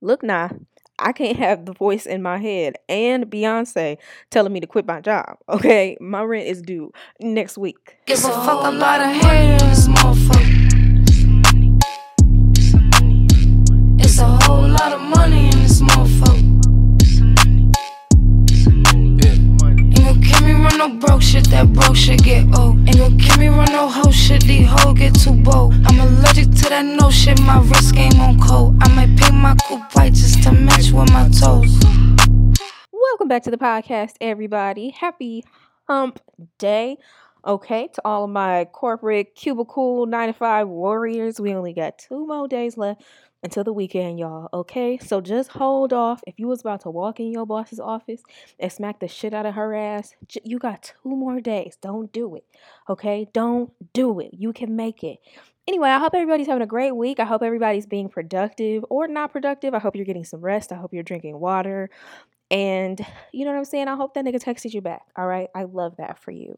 look nah, I can't have the voice in my head and Beyonce telling me to quit my job. Okay, my rent is due next week. Give a fuck a hater in this motherfucker. It's a whole lot of money in this motherfucker. Ain't gon' kill me run no broke shit, that broke shit get old. Ain't gon' kill me run no hoe shit, these hoes get too bold. I'm allergic to that no shit, my wrist game on cold. I might paint my coupe white just to match with my toes. Welcome back to the podcast, everybody. Happy hump day. Okay, to all of my corporate cubicle 95 warriors, we only got two more days left until the weekend, y'all. Okay, so just hold off. If you was about to walk in your boss's office and smack the shit out of her ass, you got two more days. Don't do it. Okay, don't do it. You can make it. Anyway, I hope everybody's having a great week. I hope everybody's being productive or not productive. I hope you're getting some rest. I hope you're drinking water. And you know what I'm saying? I hope that nigga texted you back. All right. I love that for you.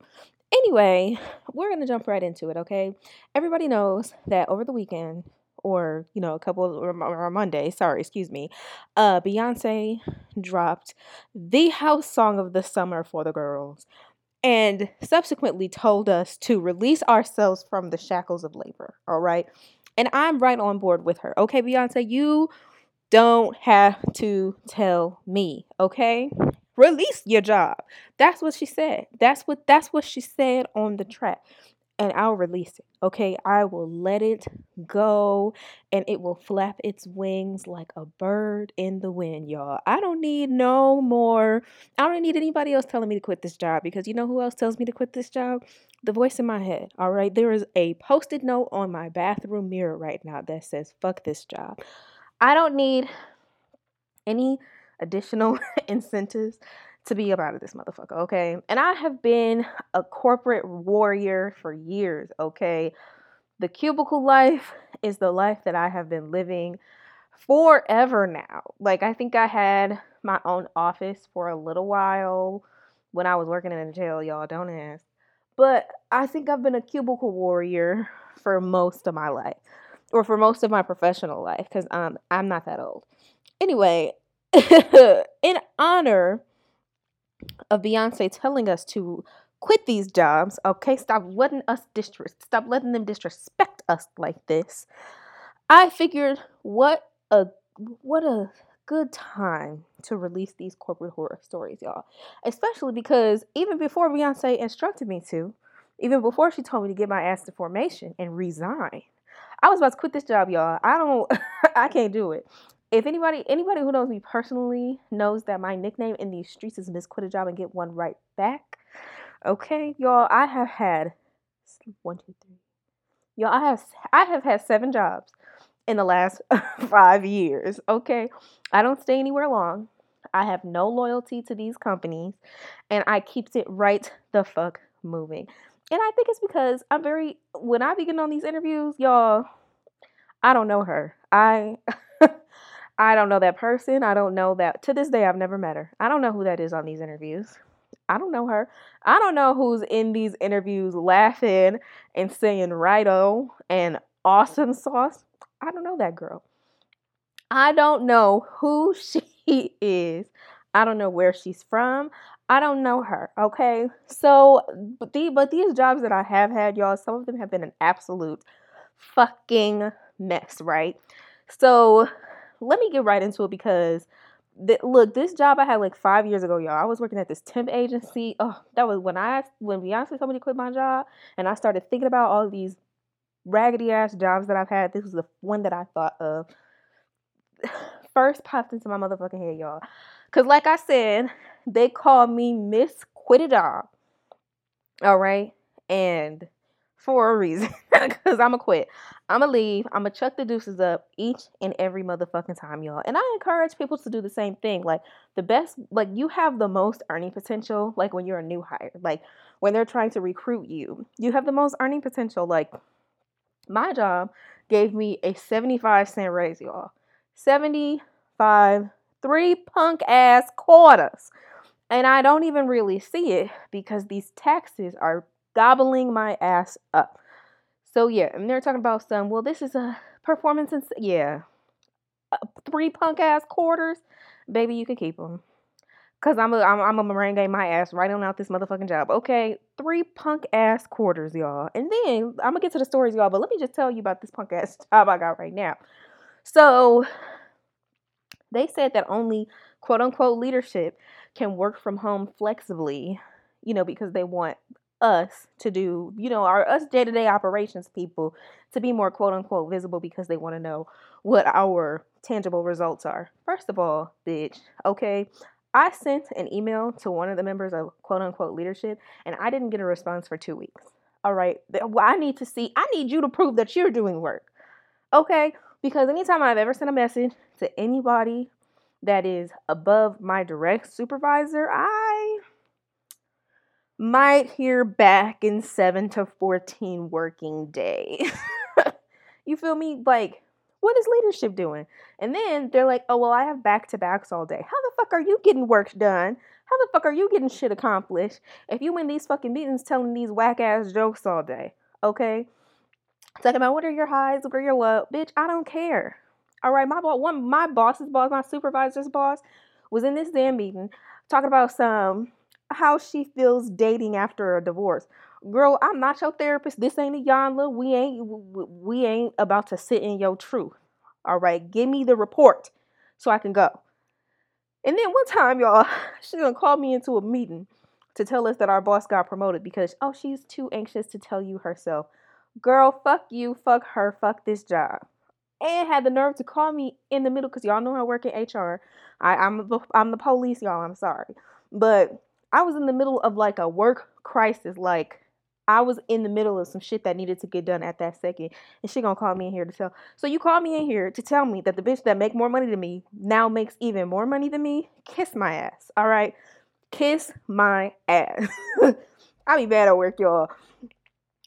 Anyway, we're going to jump right into it, okay? Everybody knows that over the weekend, or, you know, a couple or, Monday, sorry, excuse me, uh, Beyonce dropped the house song of the summer for the girls and subsequently told us to release ourselves from the shackles of labor, all right? And I'm right on board with her. Okay, Beyonce, you don't have to tell me, okay? Release your job. That's what she said. That's what that's what she said on the track. And I'll release it. Okay? I will let it go and it will flap its wings like a bird in the wind, y'all. I don't need no more. I don't need anybody else telling me to quit this job because you know who else tells me to quit this job? The voice in my head. All right? There is a post-it note on my bathroom mirror right now that says fuck this job. I don't need any additional incentives to be about this motherfucker, okay? And I have been a corporate warrior for years, okay? The cubicle life is the life that I have been living forever now. Like, I think I had my own office for a little while when I was working in a jail, y'all. Don't ask. But I think I've been a cubicle warrior for most of my life, or for most of my professional life, because um, I'm not that old. Anyway, in honor of Beyonce telling us to quit these jobs, okay, stop letting us disres- stop letting them disrespect us like this. I figured what a what a good time to release these corporate horror stories, y'all. Especially because even before Beyonce instructed me to, even before she told me to get my ass to formation and resign, I was about to quit this job, y'all. I don't I can't do it if anybody anybody who knows me personally knows that my nickname in these streets is Miss Quit a Job and Get One Right Back. Okay, y'all, I have had one, two, three. Y'all, I have I have had seven jobs in the last five years. Okay, I don't stay anywhere long. I have no loyalty to these companies, and I keeps it right the fuck moving. And I think it's because I'm very when I begin on these interviews, y'all. I don't know her. I I don't know that person. I don't know that. To this day, I've never met her. I don't know who that is on these interviews. I don't know her. I don't know who's in these interviews laughing and saying righto and awesome sauce. I don't know that girl. I don't know who she is. I don't know where she's from. I don't know her. Okay. So, but, the, but these jobs that I have had, y'all, some of them have been an absolute fucking mess, right? So, let me get right into it because look, this job I had like five years ago, y'all. I was working at this temp agency. Oh, that was when I when Beyonce told me to quit my job, and I started thinking about all these raggedy ass jobs that I've had. This was the one that I thought of first popped into my motherfucking head, y'all. Cause like I said, they call me Miss Quit. All right, and for a reason because I'm going to quit. I'm going to leave. I'm going to chuck the deuces up each and every motherfucking time, y'all. And I encourage people to do the same thing. Like, the best, like, you have the most earning potential, like, when you're a new hire. Like, when they're trying to recruit you, you have the most earning potential. Like, my job gave me a 75 cent raise, y'all. 75, three punk ass quarters. And I don't even really see it because these taxes are gobbling my ass up. So yeah, and they're talking about some. Well, this is a performance and yeah. uh, three punk ass quarters, baby, you can keep them. Cause I'm a I'm, I'm a merengue my ass right on out this motherfucking job. Okay, three punk ass quarters, y'all. And then I'm gonna get to the stories, y'all. But let me just tell you about this punk ass job I got right now. So they said that only quote unquote leadership can work from home flexibly, you know, because they want us to do, you know, our us day to day operations people to be more quote unquote visible because they want to know what our tangible results are. First of all, bitch, okay, I sent an email to one of the members of quote unquote leadership and I didn't get a response for two weeks. All right, well, I need to see, I need you to prove that you're doing work. Okay, because anytime I've ever sent a message to anybody that is above my direct supervisor, I might hear back in 7 to 14 working days. you feel me? Like, what is leadership doing? And then they're like, oh, well, I have back to backs all day. How the fuck are you getting work done? How the fuck are you getting shit accomplished if you in these fucking meetings telling these whack ass jokes all day? Okay? Talking about what are your highs, what are your lows. Bitch, I don't care. All right, my boss, one my boss's boss, my supervisor's boss, was in this damn meeting talking about some how she feels dating after a divorce. Girl, I'm not your therapist. This ain't Iyanla. We ain't we ain't about to sit in your truth. All right, give me the report so I can go. And then one time, y'all, she's gonna call me into a meeting to tell us that our boss got promoted because oh, she's too anxious to tell you herself. Girl, fuck you, fuck her, fuck this job and had the nerve to call me in the middle because y'all know I work in HR. I, I'm I'm the police, y'all. I'm sorry, but I was in the middle of like a work crisis. Like I was in the middle of some shit that needed to get done at that second, and she gonna call me in here to tell. So you call me in here to tell me that the bitch that make more money than me now makes even more money than me. Kiss my ass, all right? Kiss my ass. I be bad at work, y'all.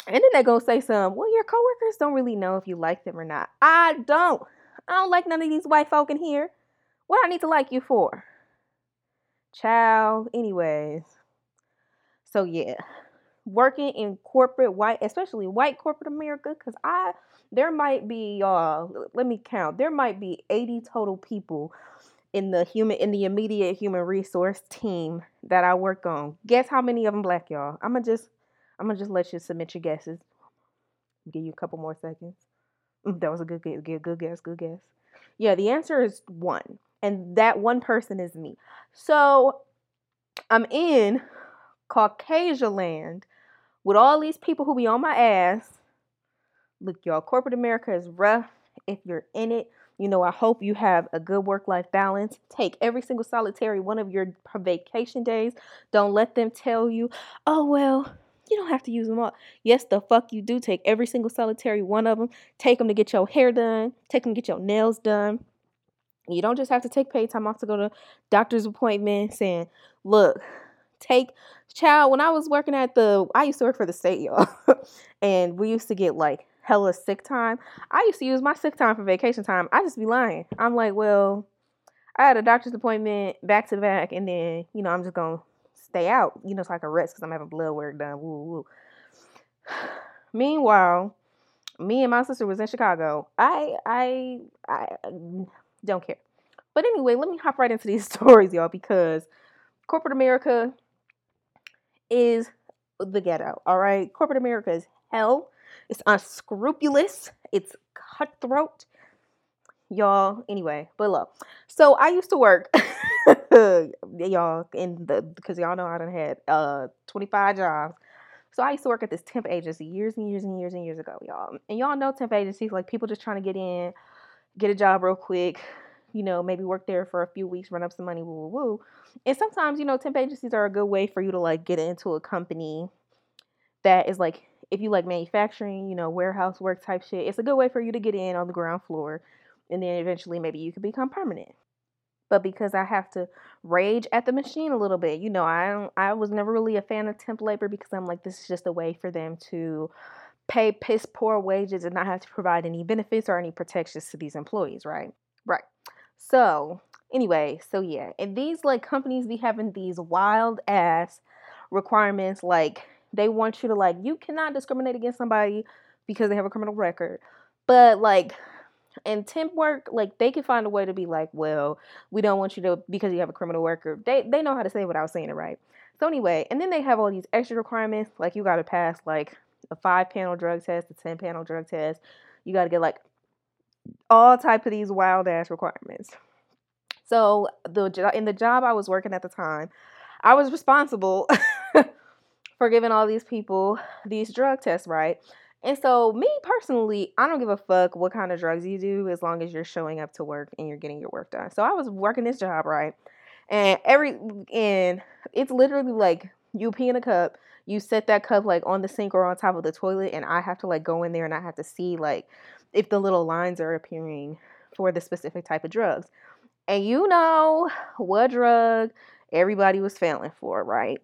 And then they're gonna say some, well, your coworkers don't really know if you like them or not. I don't. I don't like none of these white folk in here. What I need to like you for? Child, anyways. So yeah. Working in corporate white, especially white corporate America, because I there might be uh let me count, there might be 80 total people in the human in the immediate human resource team that I work on. Guess how many of them black y'all? I'ma just I'm gonna just let you submit your guesses. Give you a couple more seconds. Mm, that was a good guess. Good, good guess. Good guess. Yeah, the answer is one, and that one person is me. So I'm in Caucasia land with all these people who be on my ass. Look, y'all, corporate America is rough. If you're in it, you know, I hope you have a good work life balance. Take every single solitary one of your vacation days. Don't let them tell you, oh, well, you don't have to use them all. Yes, the fuck you do. Take every single solitary one of them. Take them to get your hair done. Take them to get your nails done. You don't just have to take paid time off to go to doctor's appointments and look, take child. When I was working at the, I used to work for the state, y'all, and we used to get like hella sick time. I used to use my sick time for vacation time. I just be lying. I'm like, well, I had a doctor's appointment back to back, and then you know I'm just gonna stay out, you know, so I can rest because I'm having blood work done. Woo woo. Meanwhile, me and my sister was in Chicago. I I I don't care. But anyway, let me hop right into these stories, y'all, because corporate America is the ghetto. All right, corporate America is hell. It's unscrupulous. It's cutthroat, y'all. Anyway, but. So I used to work y'all in the because y'all know I done had uh 25 jobs. So I used to work at this temp agency years and years and years and years ago, y'all. And y'all know temp agencies like people just trying to get in, get a job real quick, you know, maybe work there for a few weeks, run up some money, woo woo woo. And sometimes, you know, temp agencies are a good way for you to like get into a company that is like if you like manufacturing, you know, warehouse work type shit, it's a good way for you to get in on the ground floor and then eventually maybe you could become permanent but because I have to rage at the machine a little bit. You know, I don't, I was never really a fan of temp labor because I'm like this is just a way for them to pay piss poor wages and not have to provide any benefits or any protections to these employees, right? Right. So, anyway, so yeah, and these like companies be having these wild ass requirements like they want you to like you cannot discriminate against somebody because they have a criminal record. But like And temp work, like they can find a way to be like, well, we don't want you to because you have a criminal record. They they know how to say it without saying it right. So anyway, and then they have all these extra requirements, like you got to pass like a five panel drug test, a ten panel drug test. You got to get like all type of these wild ass requirements. So the in the job I was working at the time, I was responsible for giving all these people these drug tests, right? And so, me personally, I don't give a fuck what kind of drugs you do as long as you're showing up to work and you're getting your work done. So, I was working this job, right? And every, and it's literally like you pee in a cup, you set that cup like on the sink or on top of the toilet, and I have to like go in there and I have to see like if the little lines are appearing for the specific type of drugs. And you know what drug everybody was failing for, right?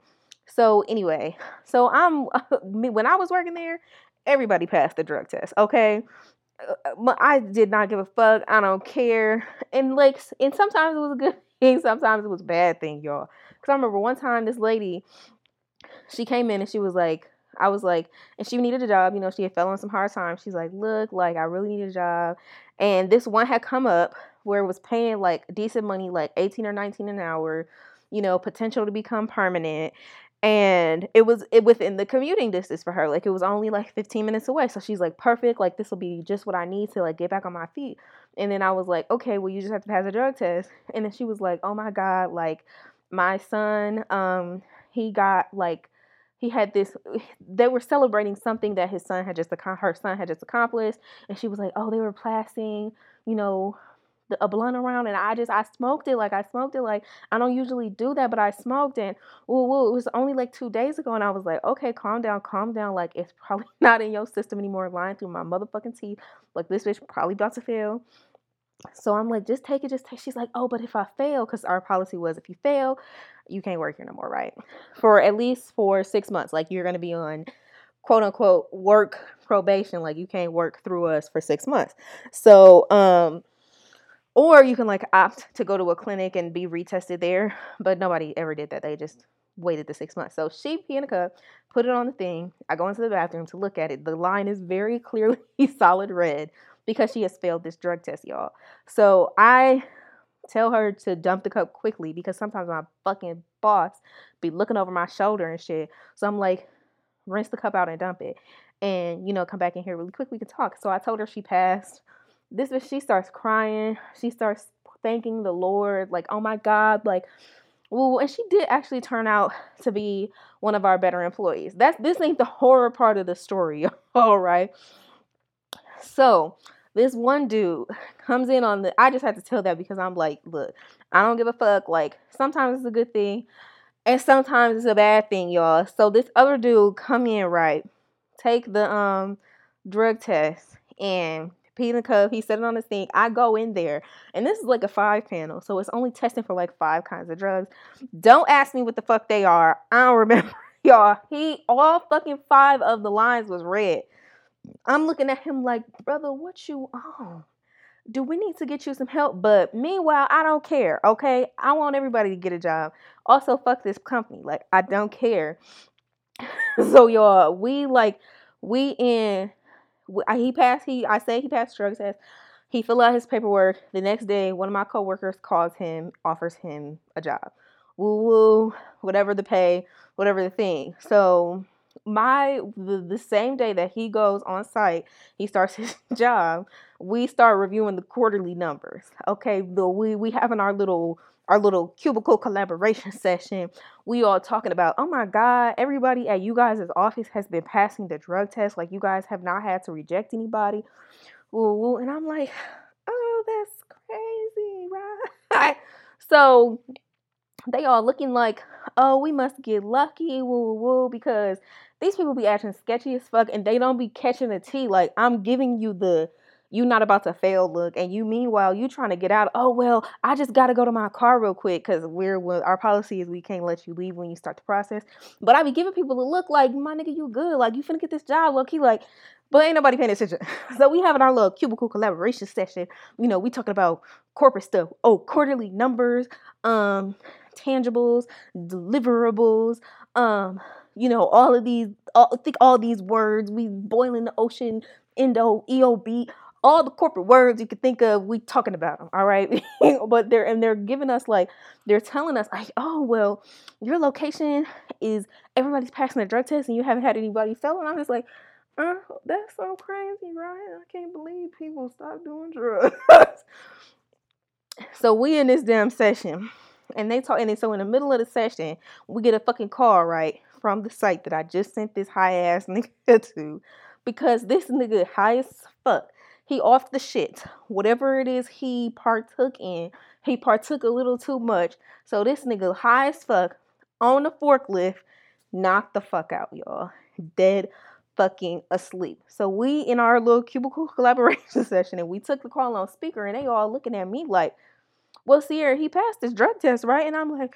So anyway, so I'm when I was working there, everybody passed the drug test. Okay, uh, I did not give a fuck. I don't care. And like, and sometimes it was a good thing, sometimes it was a bad thing, y'all. Cause I remember one time this lady, she came in and she was like, I was like, and she needed a job. You know, she had fell on some hard times. She's like, look, like I really need a job. And this one had come up where it was paying like decent money, like 18 or 19 an hour, you know, potential to become permanent and it was it within the commuting distance for her like it was only like 15 minutes away so she's like perfect like this will be just what i need to like get back on my feet and then i was like okay well you just have to pass a drug test and then she was like oh my god like my son um he got like he had this they were celebrating something that his son had just her son had just accomplished and she was like oh they were passing you know a blunt around and I just I smoked it like I smoked it like I don't usually do that but I smoked and woo woo it was only like two days ago and I was like okay calm down calm down like it's probably not in your system anymore lying through my motherfucking teeth like this bitch probably about to fail so I'm like just take it just take she's like oh but if I fail because our policy was if you fail you can't work here no more right for at least for six months like you're gonna be on quote unquote work probation like you can't work through us for six months so um or you can like opt to go to a clinic and be retested there, but nobody ever did that. They just waited the six months. So she pee in a cup, put it on the thing. I go into the bathroom to look at it. The line is very clearly solid red because she has failed this drug test, y'all. So I tell her to dump the cup quickly because sometimes my fucking boss be looking over my shoulder and shit. So I'm like, rinse the cup out and dump it. And, you know, come back in here really quick. We can talk. So I told her she passed this bitch, she starts crying. She starts thanking the Lord, like, oh my God, like, well, and she did actually turn out to be one of our better employees. That's this ain't the horror part of the story, all right. So this one dude comes in on the. I just had to tell that because I'm like, look, I don't give a fuck. Like sometimes it's a good thing, and sometimes it's a bad thing, y'all. So this other dude come in right, take the um drug test, and pee in the cup. He set it on the sink. I go in there, and this is like a five panel, so it's only testing for like five kinds of drugs. Don't ask me what the fuck they are. I don't remember, y'all. He all fucking five of the lines was red. I'm looking at him like, brother, what you on? Do we need to get you some help? But meanwhile, I don't care. Okay, I want everybody to get a job. Also, fuck this company. Like, I don't care. so y'all, we like we in he passed. He I say he passed drug test. He filled out his paperwork. The next day, one of my coworkers calls him, offers him a job. Woo woo, whatever the pay, whatever the thing. So my the, the same day that he goes on site, he starts his job. We start reviewing the quarterly numbers. Okay, the we we having our little our little cubicle collaboration session, we all talking about, oh my God, everybody at you guys' office has been passing the drug test. Like you guys have not had to reject anybody. Ooh, and I'm like, oh, that's crazy, right? so they all looking like, oh, we must get lucky, woo woo woo, because these people be acting sketchy as fuck and they don't be catching the tea. Like I'm giving you the you not about to fail look and you meanwhile you trying to get out. Oh well i just gotta go to my car real quick because we're our policy is we can't let you leave when you start the process. But i be giving people a look like my nigga you good. Like you finna get this job look he like but ain't nobody paying attention. So we having our little cubicle collaboration session. You know we talking about corporate stuff. Oh quarterly numbers. Um tangibles deliverables um you know all of these all, think all these words we boiling the ocean endo eob all the corporate words you could think of, we talking about them, all right? but they're and they're giving us like they're telling us like, oh well, your location is everybody's passing a drug test and you haven't had anybody fail. And I'm just like, uh, that's so crazy, right? I can't believe people stop doing drugs. so we in this damn session, and they talk, and then so in the middle of the session, we get a fucking call right from the site that I just sent this high ass nigga to, because this nigga high as fuck. He off the shit. Whatever it is he partook in, he partook a little too much. So this nigga high as fuck on the forklift, knocked the fuck out, y'all. Dead fucking asleep. So we in our little cubicle collaboration session and we took the call on speaker and they all looking at me like, well, Sierra, he passed his drug test, right? And I'm like,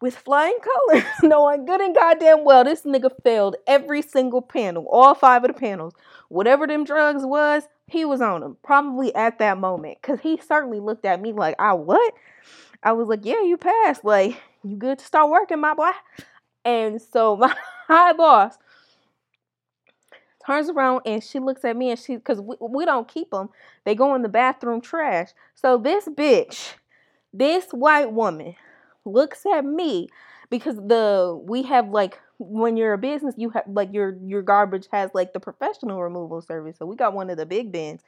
with flying colors, knowing good and goddamn well this nigga failed every single panel, all five of the panels. Whatever them drugs was, he was on them. Probably at that moment. Cause he certainly looked at me like, I what? I was like, Yeah, you passed. Like, you good to start working, my boy. And so my high boss turns around and she looks at me and she because we, we don't keep them they go in the bathroom trash. So this bitch this white woman looks at me because the we have like when you're a business you have like your your garbage has like the professional removal service. So we got one of the big bins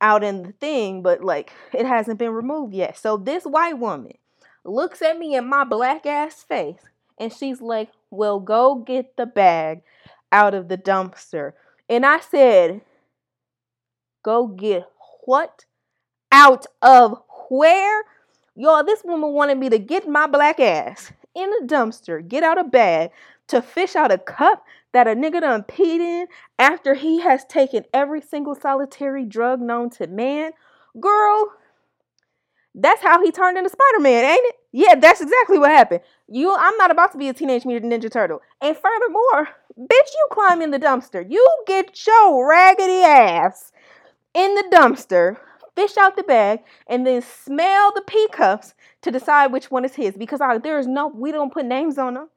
out in the thing but like it hasn't been removed yet. So this white woman looks at me in my black ass face and she's like well go get the bag out of the dumpster. And I said, Go get what? Out of where? Y'all, this woman wanted me to get my black ass in a dumpster, get out a bag to fish out a cup that a nigga done peed in after he has taken every single solitary drug known to man. Girl, that's how he turned into Spider-Man, ain't it? Yeah, that's exactly what happened. You I'm not about to be a teenage mutant ninja turtle. And furthermore, bitch, you climb in the dumpster. You get your raggedy ass in the dumpster, fish out the bag, and then smell the pee cups to decide which one is his. Because I, there is no, we don't put names on them.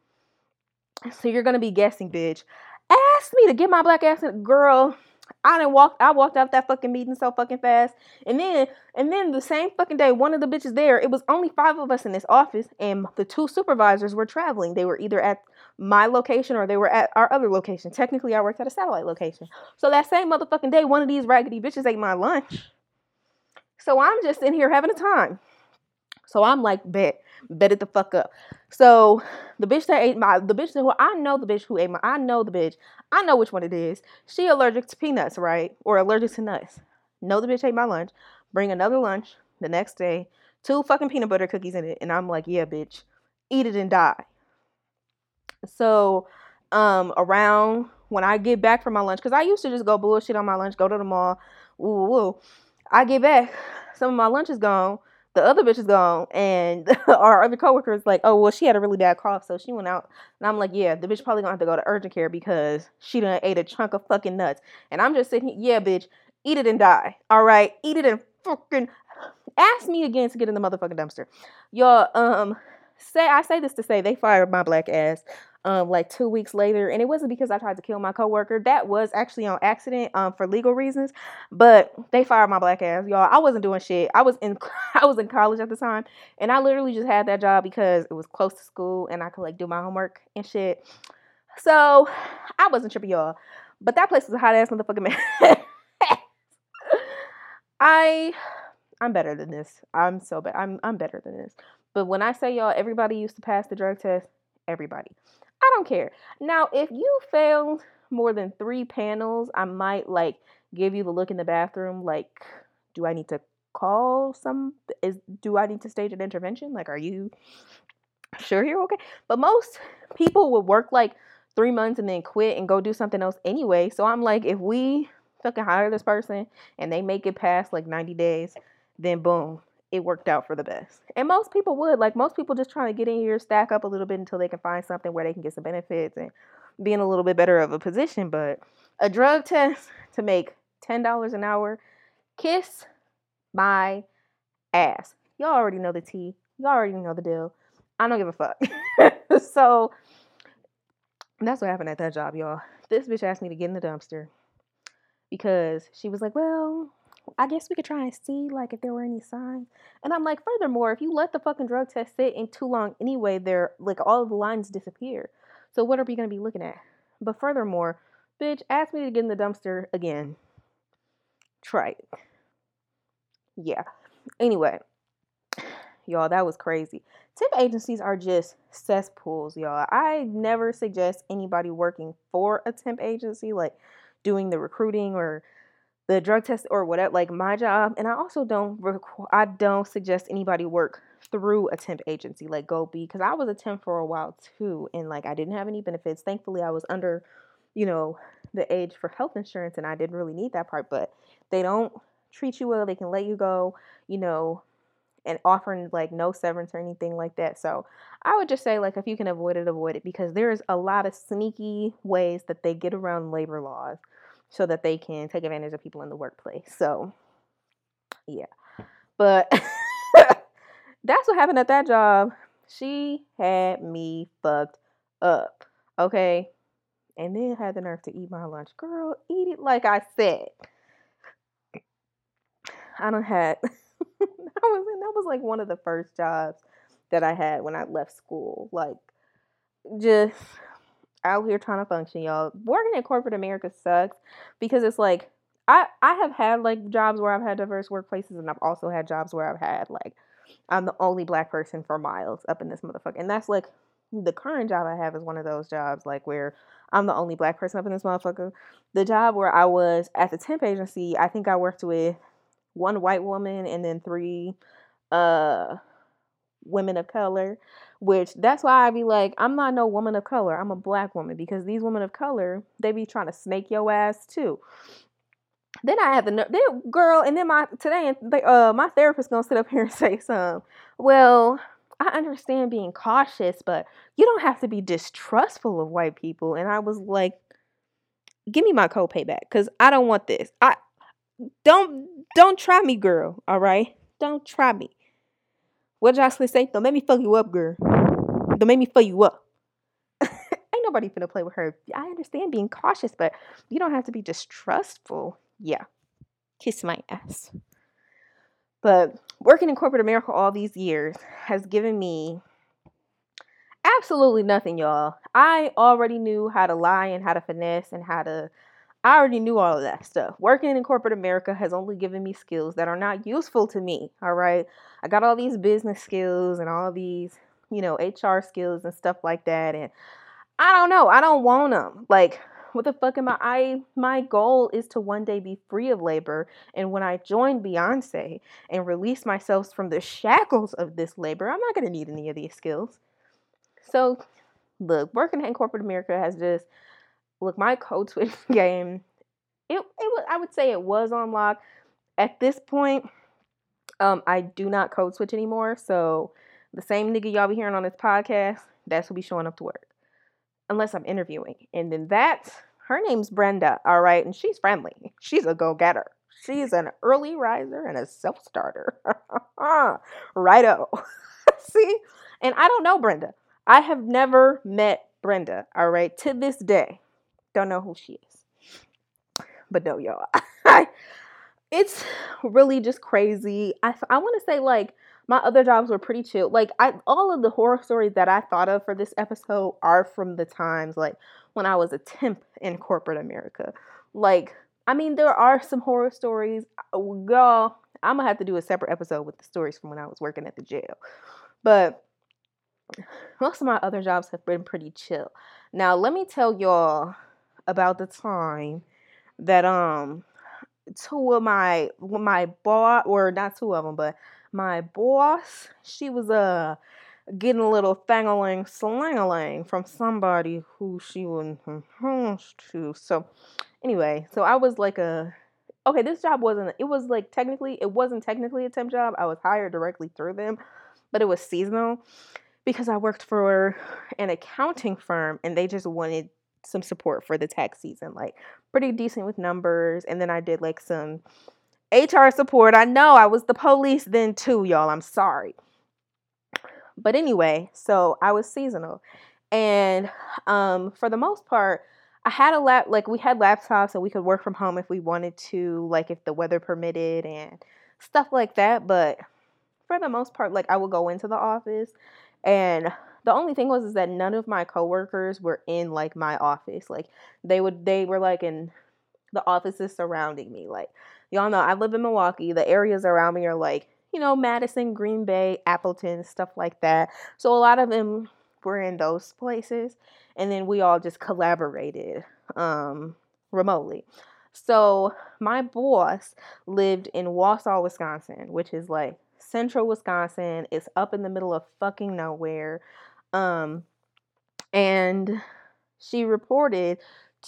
So you're gonna be guessing, bitch. Ask me to get my black ass in, girl. I didn't walk. I walked out that fucking meeting so fucking fast, and then and then the same fucking day, one of the bitches there. It was only five of us in this office, and the two supervisors were traveling. They were either at my location or they were at our other location. Technically, I worked at a satellite location. So that same motherfucking day, one of these raggedy bitches ate my lunch. So I'm just in here having a time. So I'm like, bet, bet it the fuck up. So the bitch that ate my, the bitch that who I know the bitch who ate my, I know the bitch. I know which one it is. She allergic to peanuts, right? Or allergic to nuts. Know the bitch ate my lunch. Bring another lunch the next day. Two fucking peanut butter cookies in it, and I'm like, yeah, bitch, eat it and die. So, um, around when I get back from my lunch, because I used to just go bullshit on my lunch, go to the mall, woo. I get back, some of my lunch is gone the other bitch is gone, and our other coworker is like, "Oh, well, she had a really bad cough, so she went out." And I'm like, "Yeah, the bitch probably gonna have to go to urgent care because she done ate a chunk of fucking nuts." And I'm just sitting here, "Yeah, bitch, eat it and die. All right, eat it and fucking ask me again to get in the motherfucking dumpster, y'all." Um, say I say this to say they fired my black ass um, like two weeks later, and it wasn't because I tried to kill my coworker. That was actually on accident um, for legal reasons. But they fired my black ass, y'all. I wasn't doing shit. I was in I was in college at the time, and I literally just had that job because it was close to school and I could like do my homework and shit. So I wasn't tripping, y'all. But that place was a hot ass motherfucking man. I I'm better than this. I'm so bad. I'm I'm better than this. But when I say y'all, everybody used to pass the drug test. Everybody. I don't care. Now, if you failed more than three panels, I might like give you the look in the bathroom. Like, do I need to call some? Is do I need to stage an intervention? Like, are you sure you're okay? But most people would work like three months and then quit and go do something else anyway. So I'm like, if we fucking hire this person and they make it past like 90 days, then boom, it worked out for the best. And most people would. Like most people just trying to get in here, stack up a little bit until they can find something where they can get some benefits and be in a little bit better of a position. But a drug test to make $10 an hour, kiss my ass. Y'all already know the tea. Y'all already know the deal. I don't give a fuck. so that's what happened at that job, y'all. This bitch asked me to get in the dumpster. because she was like, well, I guess we could try and see like if there were any signs. And I'm like, furthermore, if you let the fucking drug test sit in too long anyway, there like all the lines disappear. So what are we gonna be looking at? But furthermore, bitch, ask me to get in the dumpster again. Try it. Yeah. Anyway, y'all, that was crazy. Tip agencies are just cesspools, y'all. I never suggest anybody working for a temp agency, like doing the recruiting or the drug test or whatever, like my job. And I also don't requ- I don't suggest anybody work through a temp agency like Go Be because I was a temp for a while too, and like I didn't have any benefits. Thankfully, I was under, you know, the age for health insurance, and I didn't really need that part. But they don't treat you well. They can let you go, you know, and offering like no severance or anything like that. So I would just say like if you can avoid it, avoid it because there's a lot of sneaky ways that they get around labor laws so that they can take advantage of people in the workplace. So yeah. But that's what happened at that job. She had me fucked up. Okay. And then had the nerve to eat my lunch. Girl, eat it like I said. I don't that was that was like one of the first jobs that I had when I left school. Like just out here trying to function, y'all. Working in corporate America sucks because it's like I I have had like jobs where I've had diverse workplaces and I've also had jobs where I've had like I'm the only black person for miles up in this motherfucker. And that's like the current job I have is one of those jobs like where I'm the only black person up in this motherfucker. The job where I was at the temp agency, I think I worked with one white woman and then three uh women of color which that's why i be like i'm not no woman of color i'm a black woman because these women of color they be trying to snake your ass too then i have the then girl and then my today uh my therapist gonna sit up here and say some well i understand being cautious but you don't have to be distrustful of white people and i was like give me my copay back because i don't want this i don't don't try me, girl. All right, don't try me. What Jocelyn say? Don't make me fuck you up, girl. Don't make me fuck you up. Ain't nobody finna play with her. I understand being cautious, but you don't have to be distrustful. Yeah, kiss my ass. But working in corporate America all these years has given me absolutely nothing, y'all. I already knew how to lie and how to finesse and how to I already knew all of that stuff. Working in corporate America has only given me skills that are not useful to me. All right. I got all these business skills and all these, you know, HR skills and stuff like that. And I don't know. I don't want them. Like, what the fuck am I? I my goal is to one day be free of labor. And when I join Beyonce and release myself from the shackles of this labor, I'm not gonna need any of these skills. So look, working in corporate America has just look, my code switch game, it, it was, I would say it was on lock. At this point, um, I do not code switch anymore. So the same nigga y'all be hearing on this podcast, that's who be showing up to work. Unless I'm interviewing. And then that's her name's Brenda, all right, and she's friendly. She's a go-getter. She's an early riser and a self-starter. Righto. See? And I don't know Brenda. I have never met Brenda, all right, to this day. Don't know who she is. But no, y'all. it's really just crazy. I, I want to say, like, my other jobs were pretty chill. Like, I all of the horror stories that I thought of for this episode are from the times, like, when I was a temp in corporate America. Like, I mean, there are some horror stories. Uh, y'all, I'm gonna have to do a separate episode with the stories from when I was working at the jail. But most of my other jobs have been pretty chill. Now, let me tell y'all about the time that um two of my my boss or not two of them but my boss she was uh getting a little fangaling slangaling from somebody who she was to. So anyway so i was like a okay this job wasn't it was like technically it wasn't technically a temp job. I was hired directly through them but it was seasonal because i worked for an accounting firm and they just wanted some support for the tax season, like pretty decent with numbers. And then I did like some HR support. I know I was the police then too, y'all. I'm sorry. But anyway, so I was seasonal. And um, for the most part, I had a lap like we had laptops so we could work from home if we wanted to, like if the weather permitted and stuff like that. But for the most part, like I would go into the office and the only thing was is that none of my coworkers were in like my office. Like they would they were like in the offices surrounding me. Like y'all know I live in Milwaukee. The areas around me are like, you know, Madison, Green Bay, Appleton, stuff like that. So a lot of them were in those places and then we all just collaborated um remotely. So my boss lived in Wausau, Wisconsin, which is like central Wisconsin. It's up in the middle of fucking nowhere. Um, and she reported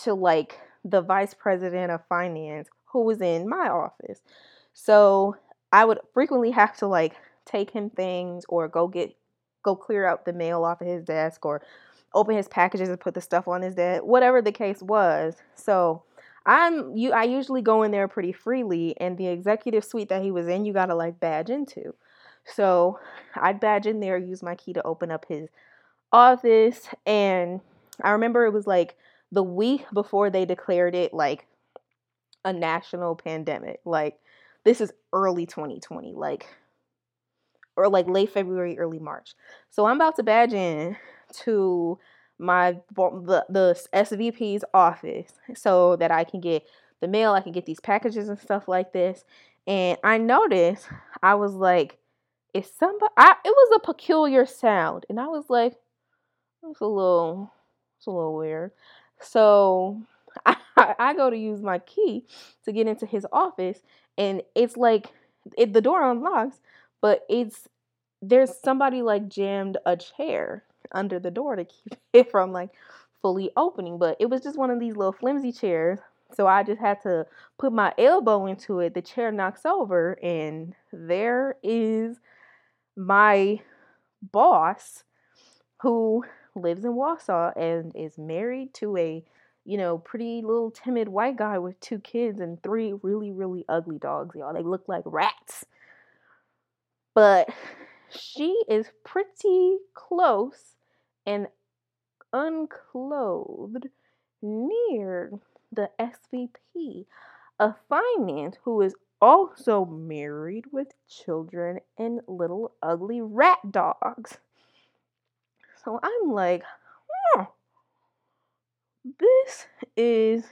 to like the vice president of finance who was in my office. So I would frequently have to like take him things or go get go clear out the mail off of his desk or open his packages and put the stuff on his desk, whatever the case was. So I'm you I usually go in there pretty freely and the executive suite that he was in you got to like badge into. So I'd badge in there, use my key to open up his office and I remember it was like the week before they declared it like a national pandemic. Like this is early 2020, like or like late February, early March. So I'm about to badge in to my the the SVP's office so that I can get the mail, I can get these packages and stuff like this. And I noticed I was like, is somebody I, it was a peculiar sound and I was like, it's a little it's a little weird. So I, I go to use my key to get into his office and it's like it, the door unlocks, but it's there's somebody like jammed a chair under the door to keep it from like fully opening. But it was just one of these little flimsy chairs. So I just had to put my elbow into it. The chair knocks over, and there is my boss who lives in Wausau and is married to a, you know, pretty little timid white guy with two kids and three really, really ugly dogs, y'all. They look like rats. But she is pretty close and unclothed near the SVP of finance who is also married with children and little ugly rat dogs. So I'm like, huh, this is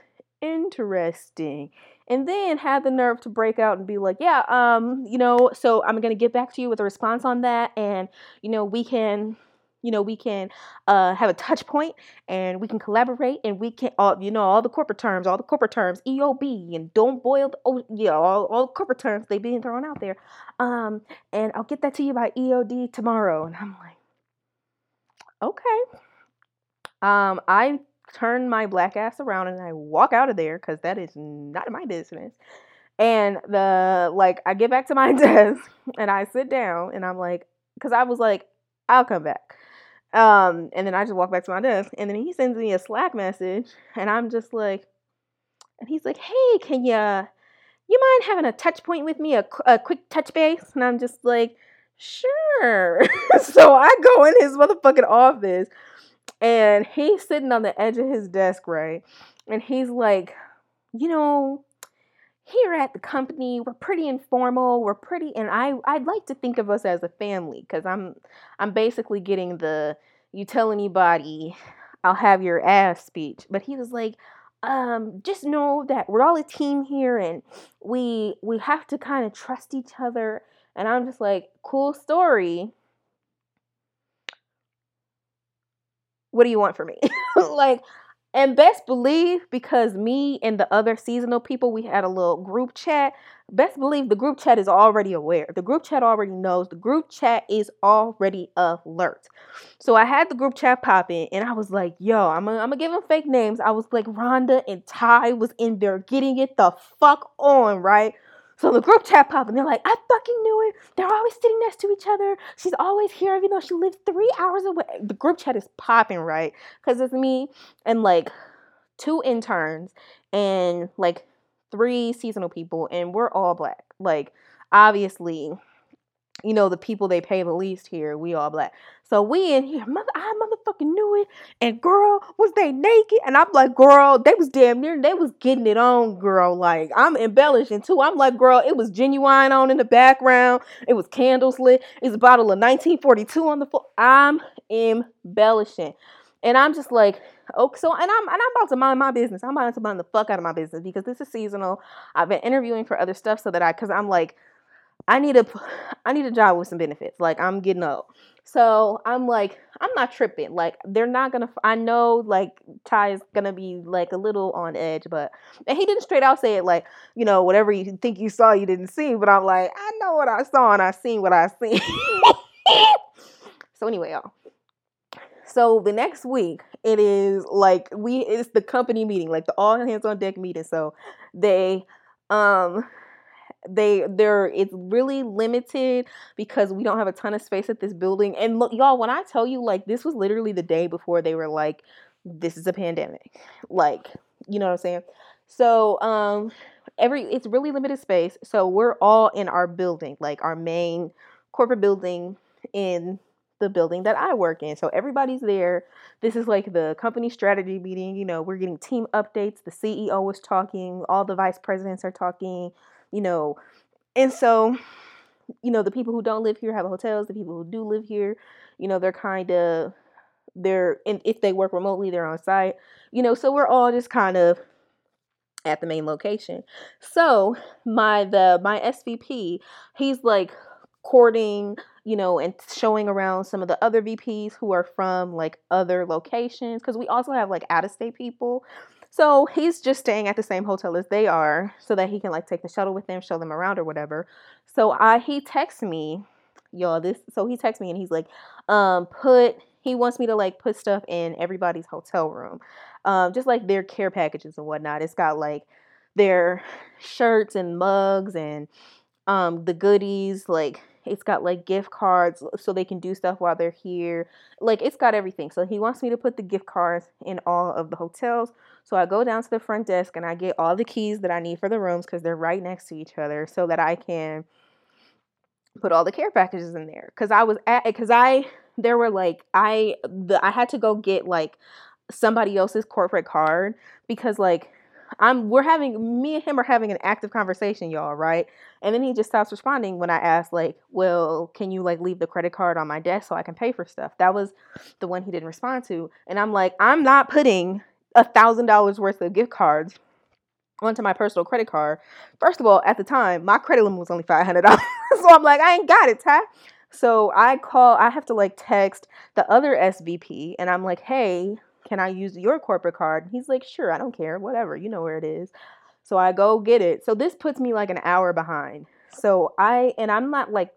interesting. And then had the nerve to break out and be like, yeah, um, you know, so I'm gonna get back to you with a response on that, and you know, we can you know we can uh, have a touch point and we can collaborate and we can all you know all the corporate terms all the corporate terms eob and don't boil the oh yeah all, all corporate terms they being thrown out there um and i'll get that to you by eod tomorrow and i'm like okay. Um i turn my black ass around and i walk out of there because that is not my business. And the like i get back to my desk and i sit down and i'm like because i was like i'll come back. Um, and then I just walk back to my desk, and then he sends me a Slack message, and I'm just like, and he's like, "Hey, can you, you mind having a touch point with me, a, a quick touch base?" And I'm just like, "Sure." so I go in his motherfucking office, and he's sitting on the edge of his desk, right? And he's like, "You know, here at the company we're pretty informal we're pretty and i i'd like to think of us as a family because i'm i'm basically getting the you tell anybody i'll have your ass speech but he was like um just know that we're all a team here and we we have to kind of trust each other and i'm just like cool story what do you want from me like and best believe, because me and the other seasonal people, we had a little group chat. Best believe the group chat is already aware. The group chat already knows. The group chat is already alert. So I had the group chat popping, and I was like, yo, I'm I'm gonna give them fake names. I was like, Rhonda and Ty was in there getting it the fuck on, right? So the group chat popped and they're like, I fucking knew it. They're always sitting next to each other. She's always here, even though she lives three hours away. The group chat is popping, right? Because it's me and like two interns and like three seasonal people, and we're all black. Like, obviously, you know, the people they pay the least here, we all black. So we in here, mother, I motherfucking knew it. And girl, was they naked? And I'm like, girl, they was damn near, they was getting it on, girl. Like I'm embellishing too. I'm like, girl, it was Ginuwine on in the background. It was candles lit. It's a bottle of 1942 on the floor. I'm embellishing, and I'm just like, okay. So and I'm and I'm about to mind my business. I'm about to mind the fuck out of my business because this is seasonal. I've been interviewing for other stuff so that I, because I'm like I need a I need a job with some benefits. Like I'm getting old. So I'm like, I'm not tripping. Like they're not gonna. I know like Ty is gonna be like a little on edge, but and he didn't straight out say it like, you know, whatever you think you saw, you didn't see. But I'm like, I know what I saw and I seen what I seen. so anyway, y'all. So the next week, it is like we it's the company meeting, like the all hands on deck meeting. So they um they they're it's really limited because we don't have a ton of space at this building and look y'all when i tell you like this was literally the day before they were like this is a pandemic like you know what i'm saying so um every it's really limited space so we're all in our building like our main corporate building in the building that I work in. So everybody's there. This is like the company strategy meeting. You know, we're getting team updates. The CEO was talking, all the vice presidents are talking, you know. And so, you know, the people who don't live here have hotels. The people who do live here, you know, they're kind of they're and if they work remotely, they're on site. You know, so we're all just kind of at the main location. So my the my SVP, he's like courting, you know, and showing around some of the other VPs who are from like other locations because we also have like out of state people so he's just staying at the same hotel as they are so that he can like take the shuttle with them, show them around or whatever. So I he texts me, y'all, this so he texts me and he's like, um, put he wants me to like put stuff in everybody's hotel room. Um, just like their care packages and whatnot. It's got like their shirts and mugs and um the goodies, like it's got like gift cards so they can do stuff while they're here. Like it's got everything. So he wants me to put the gift cards in all of the hotels. So I go down to the front desk and I get all the keys that I need for the rooms because they're right next to each other so that I can put all the care packages in there. Cause I was at because I there were like I the I had to go get like somebody else's corporate card because like I'm we're having me and him are having an active conversation, y'all, right? And then he just stops responding when I ask, like, well, can you like leave the credit card on my desk so I can pay for stuff? That was the one he didn't respond to. And I'm like, I'm not putting a thousand dollars worth of gift cards onto my personal credit card. First of all, at the time, my credit limit was only five hundred dollars. so I'm like, I ain't got it, Ty. So I call, I have to like text the other SVP and I'm like, hey, can I use your corporate card? He's like, Sure, I don't care, whatever, you know where it is. So I go get it. So this puts me like an hour behind. So I, and I'm not like,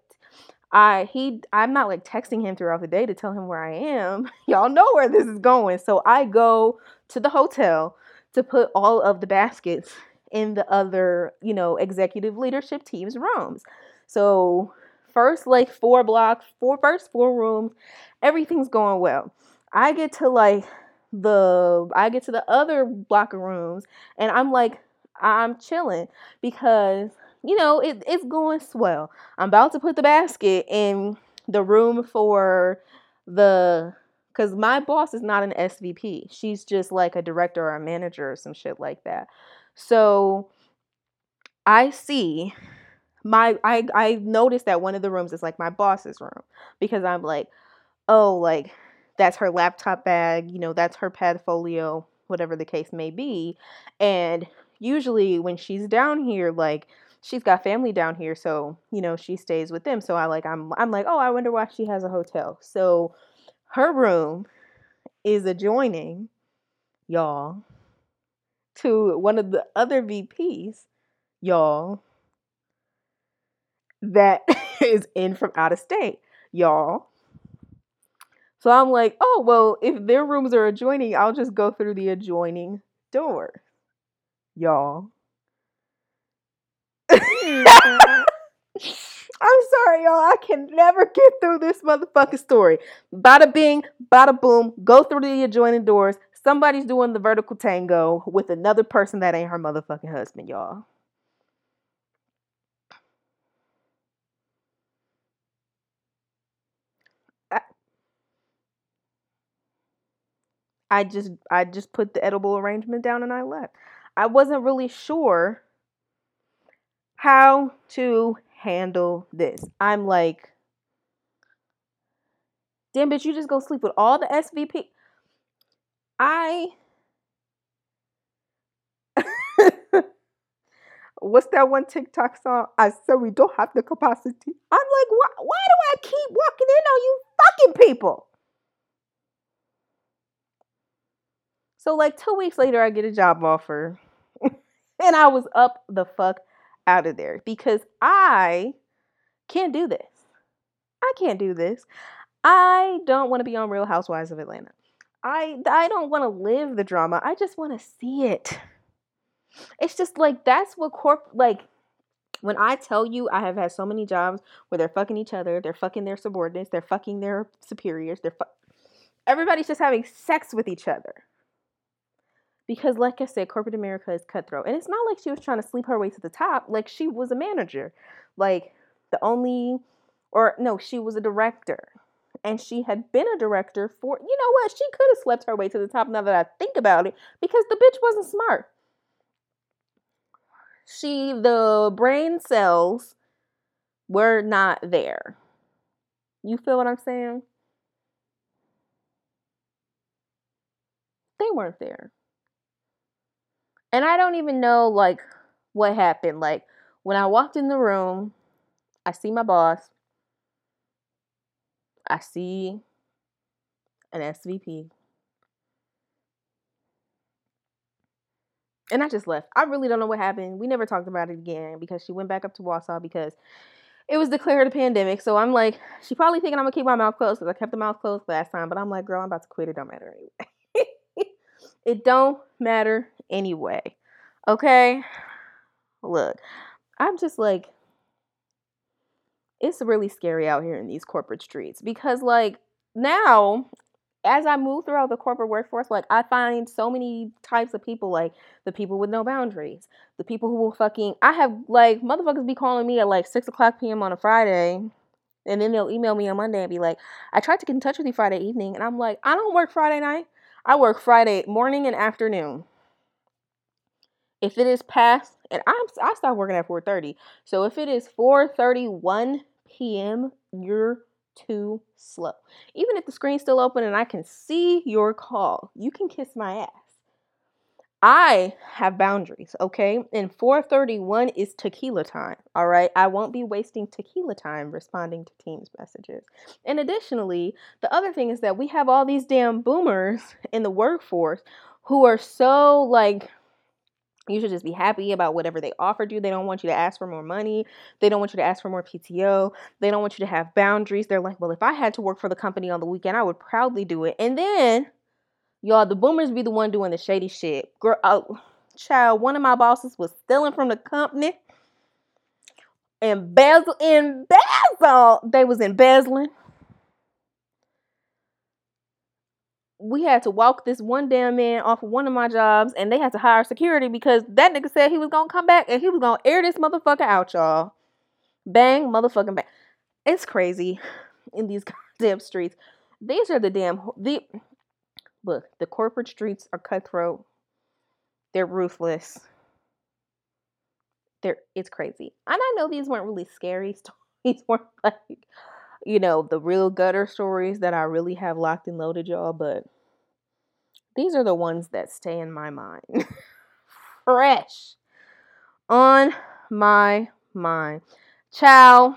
I he I'm not like texting him throughout the day to tell him where I am. Y'all know where this is going. So I go to the hotel to put all of the baskets in the other, you know, executive leadership team's rooms. So first like four blocks, four first four rooms, everything's going well. I get to like the I get to the other block of rooms and I'm like I'm chilling because you know it, it's going swell. I'm about to put the basket in the room for the because my boss is not an SVP. She's just like a director or a manager or some shit like that. So I see my I I noticed that one of the rooms is like my boss's room because I'm like, oh, like that's her laptop bag, you know, that's her portfolio, whatever the case may be. And usually when she's down here, like she's got family down here, so you know, she stays with them. So I like I'm I'm like, oh, I wonder why she has a hotel. So her room is adjoining, y'all, to one of the other VPs, y'all, that is in from out of state, y'all. So I'm like, oh, well, if their rooms are adjoining, I'll just go through the adjoining door. Y'all. I'm sorry, y'all. I can never get through this motherfucking story. Bada bing, bada boom, go through the adjoining doors. Somebody's doing the vertical tango with another person that ain't her motherfucking husband, y'all. I just I just put the edible arrangement down and I left. I wasn't really sure how to handle this. I'm like, damn bitch, you just go sleep with all the SVP. I what's that one TikTok song? I said we don't have the capacity. I'm like, why, why do I keep walking in on you fucking people? So like two weeks later, I get a job offer, and I was up the fuck out of there because I can't do this. I can't do this. I don't want to be on Real Housewives of Atlanta. I I don't want to live the drama. I just want to see it. It's just like that's what corp like when I tell you I have had so many jobs where they're fucking each other, they're fucking their subordinates, they're fucking their superiors, they're fu- everybody's just having sex with each other because like i said corporate america is cutthroat and it's not like she was trying to sleep her way to the top like she was a manager. Like the only or no she was a director and she had been a director for you know what? She could have slept her way to the top now that i think about it because the bitch wasn't smart. She the brain cells were not there. You feel what i'm saying? They weren't there and I don't even know like what happened. Like when I walked in the room, I see my boss. I see an SVP. And I just left. I really don't know what happened. We never talked about it again because she went back up to Wausau because it was declared a pandemic. So I'm like, she probably thinking I'm gonna keep my mouth closed because I kept the mouth closed last time. But I'm like, girl, I'm about to quit. It don't matter anyway. It don't matter anyway. Okay? Look, I'm just like, it's really scary out here in these corporate streets because, like, now as I move throughout the corporate workforce, like I find so many types of people, like the people with no boundaries, the people who will fucking I have like motherfuckers be calling me at like six o'clock PM on a Friday, and then they'll email me on Monday and be like, I tried to get in touch with you Friday evening, and I'm like, I don't work Friday night. I work Friday morning and afternoon. If it is past, and I'm I start working at 4:30. So if it is 4:31 p.m., you're too slow. Even if the screen's still open and I can see your call, you can kiss my ass. I have boundaries, okay? And 431 is tequila time, all right? I won't be wasting tequila time responding to Teams messages. And additionally, the other thing is that we have all these damn boomers in the workforce who are so like you should just be happy about whatever they offered you. They don't want you to ask for more money. They don't want you to ask for more PTO. They don't want you to have boundaries. They're like, well, if I had to work for the company on the weekend, I would proudly do it. And then, y'all, the boomers be the one doing the shady shit. Girl, oh, uh, child, one of my bosses was stealing from the company. Embezzle, embezzle. They was embezzling. we had to walk this one damn man off of one of my jobs and they had to hire security because that nigga said he was gonna come back and he was gonna air this motherfucker out, y'all. Bang, motherfucking bang. It's crazy in these goddamn streets. These are the damn the look, the corporate streets are cutthroat. They're ruthless. They're it's crazy. And I know these weren't really scary stories. Weren't like you know, the real gutter stories that I really have locked and loaded, y'all, but these are the ones that stay in my mind. Fresh on my mind. Ciao.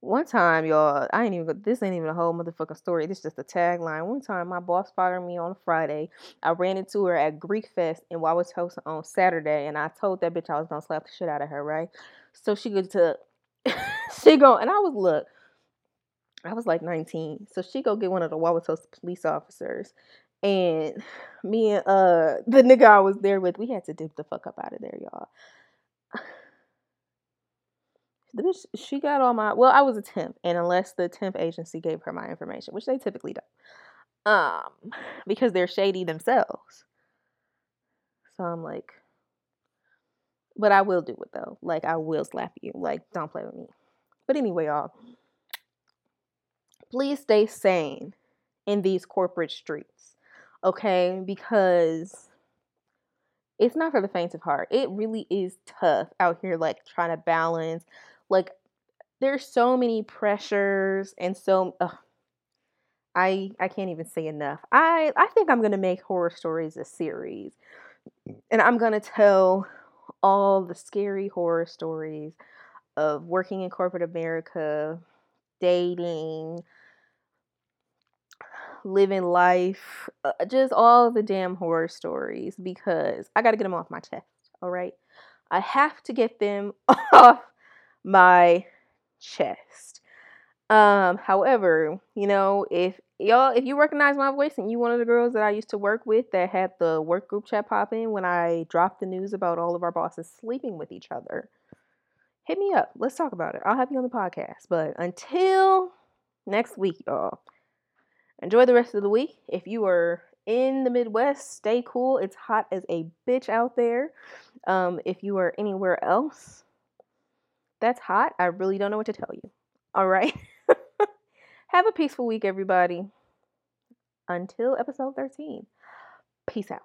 One time, y'all, I ain't even, this ain't even a whole motherfucking story. This is just a tagline. One time, my boss fired me on a Friday. I ran into her at Greek Fest in Wauwatosa on Saturday, and I told that bitch I was gonna slap the shit out of her, right? So she go to, she go, and I was, look, I was like 19. So she go get one of the Wauwatosa police officers. And me and uh the nigga I was there with, we had to dip the fuck up out of there, y'all. The bitch, she got all my well, I was a temp, and unless the temp agency gave her my information, which they typically don't. Um, because they're shady themselves. So I'm like, but I will do it though. Like I will slap you. Like, don't play with me. But anyway, y'all please stay sane in these corporate streets. Okay, because it's not for the faint of heart. It really is tough out here, like trying to balance. Like, there's so many pressures and so. Ugh, I I can't even say enough. I I think I'm gonna make horror stories a series, and I'm gonna tell all the scary horror stories of working in corporate America, dating, living life, uh, just all the damn horror stories because I got to get them off my chest. All right. I have to get them off my chest. Um, however, you know, if y'all, if you recognize my voice and you one of the girls that I used to work with that had the work group chat pop in when I dropped the news about all of our bosses sleeping with each other, hit me up. Let's talk about it. I'll have you on the podcast. But until next week, y'all, enjoy the rest of the week. If you are in the Midwest, stay cool. It's hot as a bitch out there. Um, if you are anywhere else that's hot, I really don't know what to tell you. All right. Have a peaceful week, everybody. Until episode 13. Peace out.